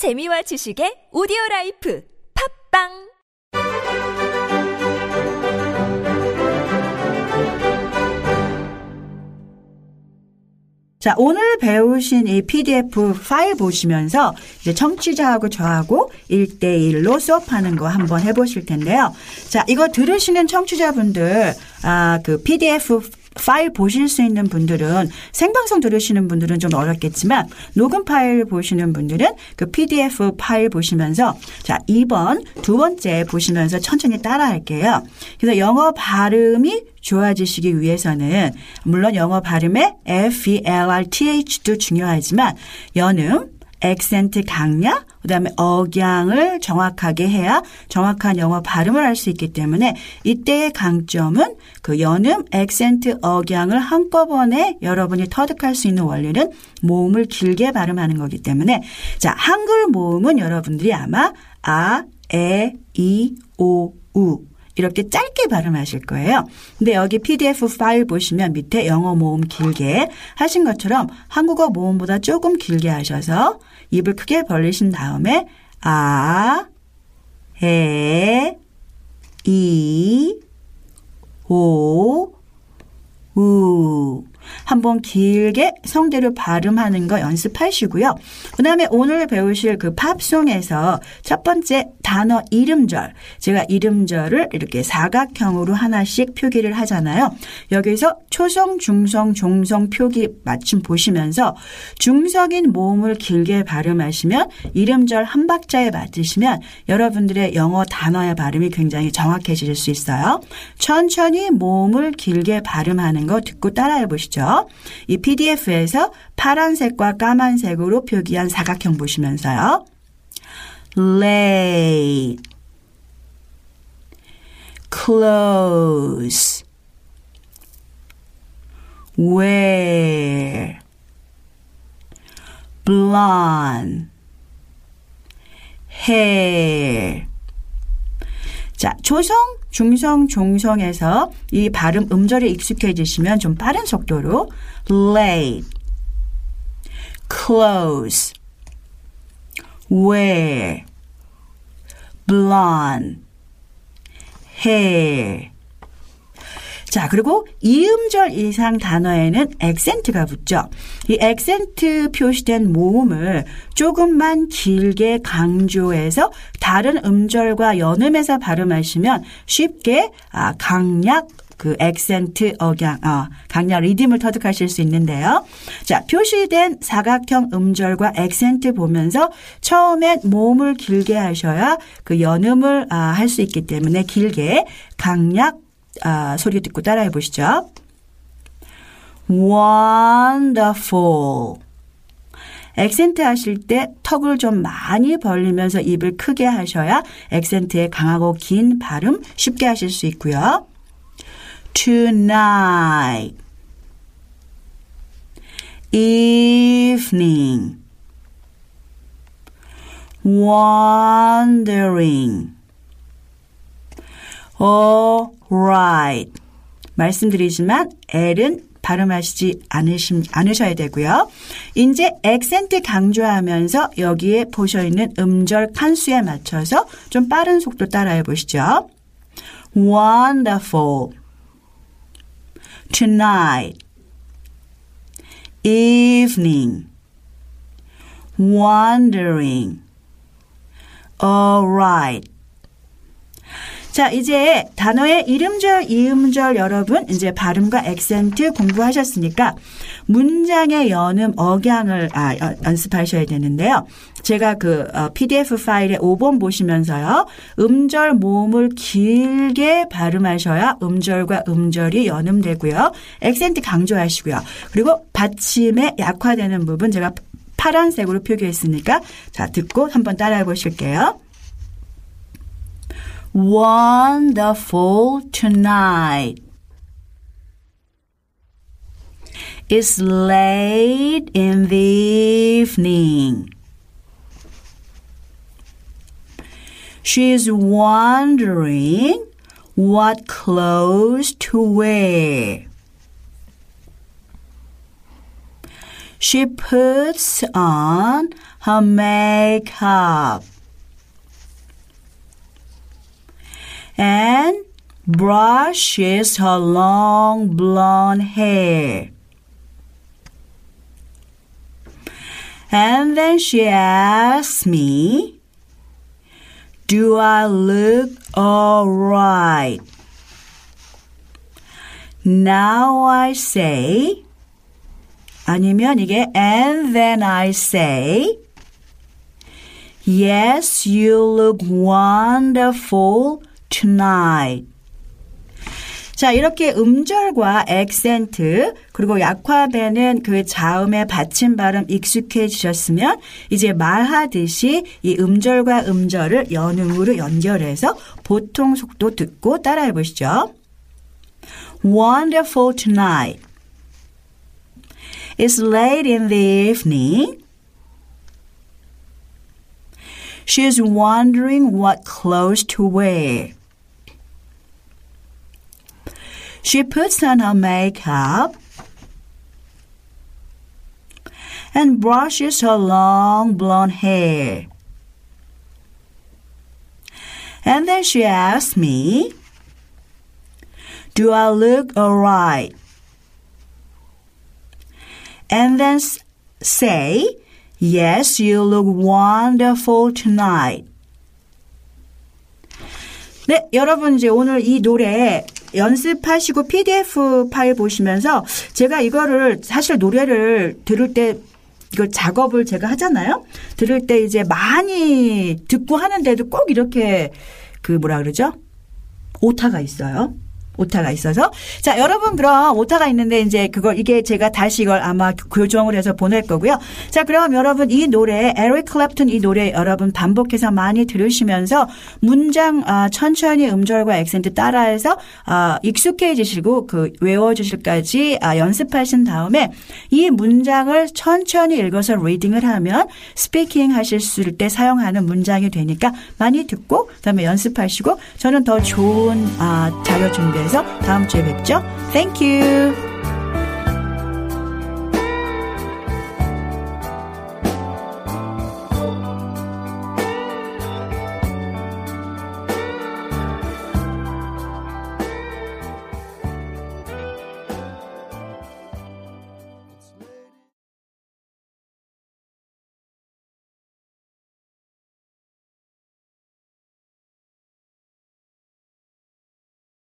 재미와 지식의 오디오 라이프 팟빵 자, 오늘 배우신 이 PDF 파일 보시면서 이제 청취자하고 저하고 1대1로 수업하는 거 한번 해보실 텐데요. 자, 이거 들으시는 청취자분들, 아, 그 PDF 파일 보실 수 있는 분들은 생방송 들으시는 분들은 좀 어렵겠지만 녹음 파일 보시는 분들은 그 PDF 파일 보시면서 자, 2번 두 번째 보시면서 천천히 따라 할게요. 그래서 영어 발음이 좋아지시기 위해서는 물론 영어 발음에 F E L R T H도 중요하지만 연음 액센트 강약, 그 다음에 억양을 정확하게 해야 정확한 영어 발음을 할 수 있기 때문에 이때의 강점은 그 연음, 액센트, 억양을 한꺼번에 여러분이 터득할 수 있는 원리는 모음을 길게 발음하는 거기 때문에 자 한글 모음은 여러분들이 아마 아, 에, 이, 오, 우 이렇게 짧게 발음하실 거예요. 근데 여기 PDF 파일 보시면 밑에 영어 모음 길게 하신 것처럼 한국어 모음보다 조금 길게 하셔서 입을 크게 벌리신 다음에 아, 에, 이, 오, 우. 한번 길게 성대로 발음하는 거 연습하시고요. 그 다음에 오늘 배우실 그 팝송에서 첫 번째 단어 이름절. 제가 이름절을 이렇게 사각형으로 하나씩 표기를 하잖아요. 여기서 초성, 중성, 종성 표기 맞춤 보시면서 중성인 모음을 길게 발음하시면 이름절 한 박자에 맞으시면 여러분들의 영어 단어의 발음이 굉장히 정확해질 수 있어요. 천천히 모음을 길게 발음하는 거 듣고 따라해 보시죠. 이 PDF에서 파란색과 까만색으로 표기한 사각형 보시면서요. lay, close, wear, blonde, hair. 자, 조성, 중성, 종성에서 이 발음 음절에 익숙해지시면 좀 빠른 속도로 late, close, wear, blonde, hair. 자, 그리고 이음절 이상 단어에는 액센트가 붙죠. 이 액센트 표시된 모음을 조금만 길게 강조해서 다른 음절과 연음해서 발음하시면 쉽게 아, 강약 그 액센트 억양, 어, 강약 리듬을 터득하실 수 있는데요. 자, 표시된 사각형 음절과 액센트 보면서 처음엔 모음을 길게 하셔야 그 연음을 아, 할 수 있기 때문에 길게 강약 아, 소리 듣고 따라해 보시죠. wonderful. 액센트 하실 때 턱을 좀 많이 벌리면서 입을 크게 하셔야 액센트의 강하고 긴 발음 쉽게 하실 수 있고요. tonight. evening. wandering. Alright. 말씀드리지만 L은 발음하시지 않으심, 않으셔야 되고요. 이제 액센트 강조하면서 여기에 보셔 있는 음절 칸수에 맞춰서 좀 빠른 속도 따라해 보시죠. wonderful tonight evening wandering alright 자, 이제 단어의 이름절, 이음절 여러분 이제 발음과 액센트 공부하셨으니까 문장의 연음, 억양을 아, 연습하셔야 되는데요. 제가 그 PDF 파일에 5번 보시면서요. 음절 모음을 길게 발음하셔야 음절과 음절이 연음되고요. 액센트 강조하시고요. 그리고 받침에 약화되는 부분 제가 파란색으로 표기했으니까 자, 듣고 한번 따라해 보실게요. Wonderful tonight. It's late in the evening. She's wondering what clothes to wear. She puts on her makeup and brushes her long blonde hair. And then she asks me, Do I look alright? Now I say, 아니면 이게 and then I say, Yes, you look wonderful tonight. 자, 이렇게 음절과 액센트, 그리고 약화되는 그 자음의 받침 발음 익숙해지셨으면 이제 말하듯이 이 음절과 음절을 연음으로 연결해서 보통 속도 듣고 따라해 보시죠. Wonderful tonight. It's late in the evening. She's wondering what clothes to wear. She puts on her makeup and brushes her long blonde hair. And then she asks me, Do I look alright? And then s- say, Yes, you look wonderful tonight. 네, 여러분 이제 오늘 이 노래 연습하시고 PDF 파일 보시면서 제가 이거를 사실 노래를 들을 때 이걸 작업을 제가 하잖아요. 들을 때 이제 많이 듣고 하는데도 꼭 이렇게 그 뭐라 그러죠? 오타가 있어요. 오타가 있어서 자 여러분 그럼 오타가 있는데 이제 그걸 이게 제가 다시 이걸 아마 교정을 해서 보낼 거고요. 자 그럼 여러분 이 노래 에릭 클랩튼 이 노래 여러분 반복해서 많이 들으시면서 문장 아, 천천히 음절과 액센트 따라해서 아, 익숙해지시고 그 외워주실까지 아, 연습하신 다음에 이 문장을 천천히 읽어서 리딩을 하면 스피킹 하실 때 사용하는 문장이 되니까 많이 듣고 그다음에 연습하시고 저는 더 좋은 아, 자료 준비 해서 다음 주에 뵙죠. Thank you.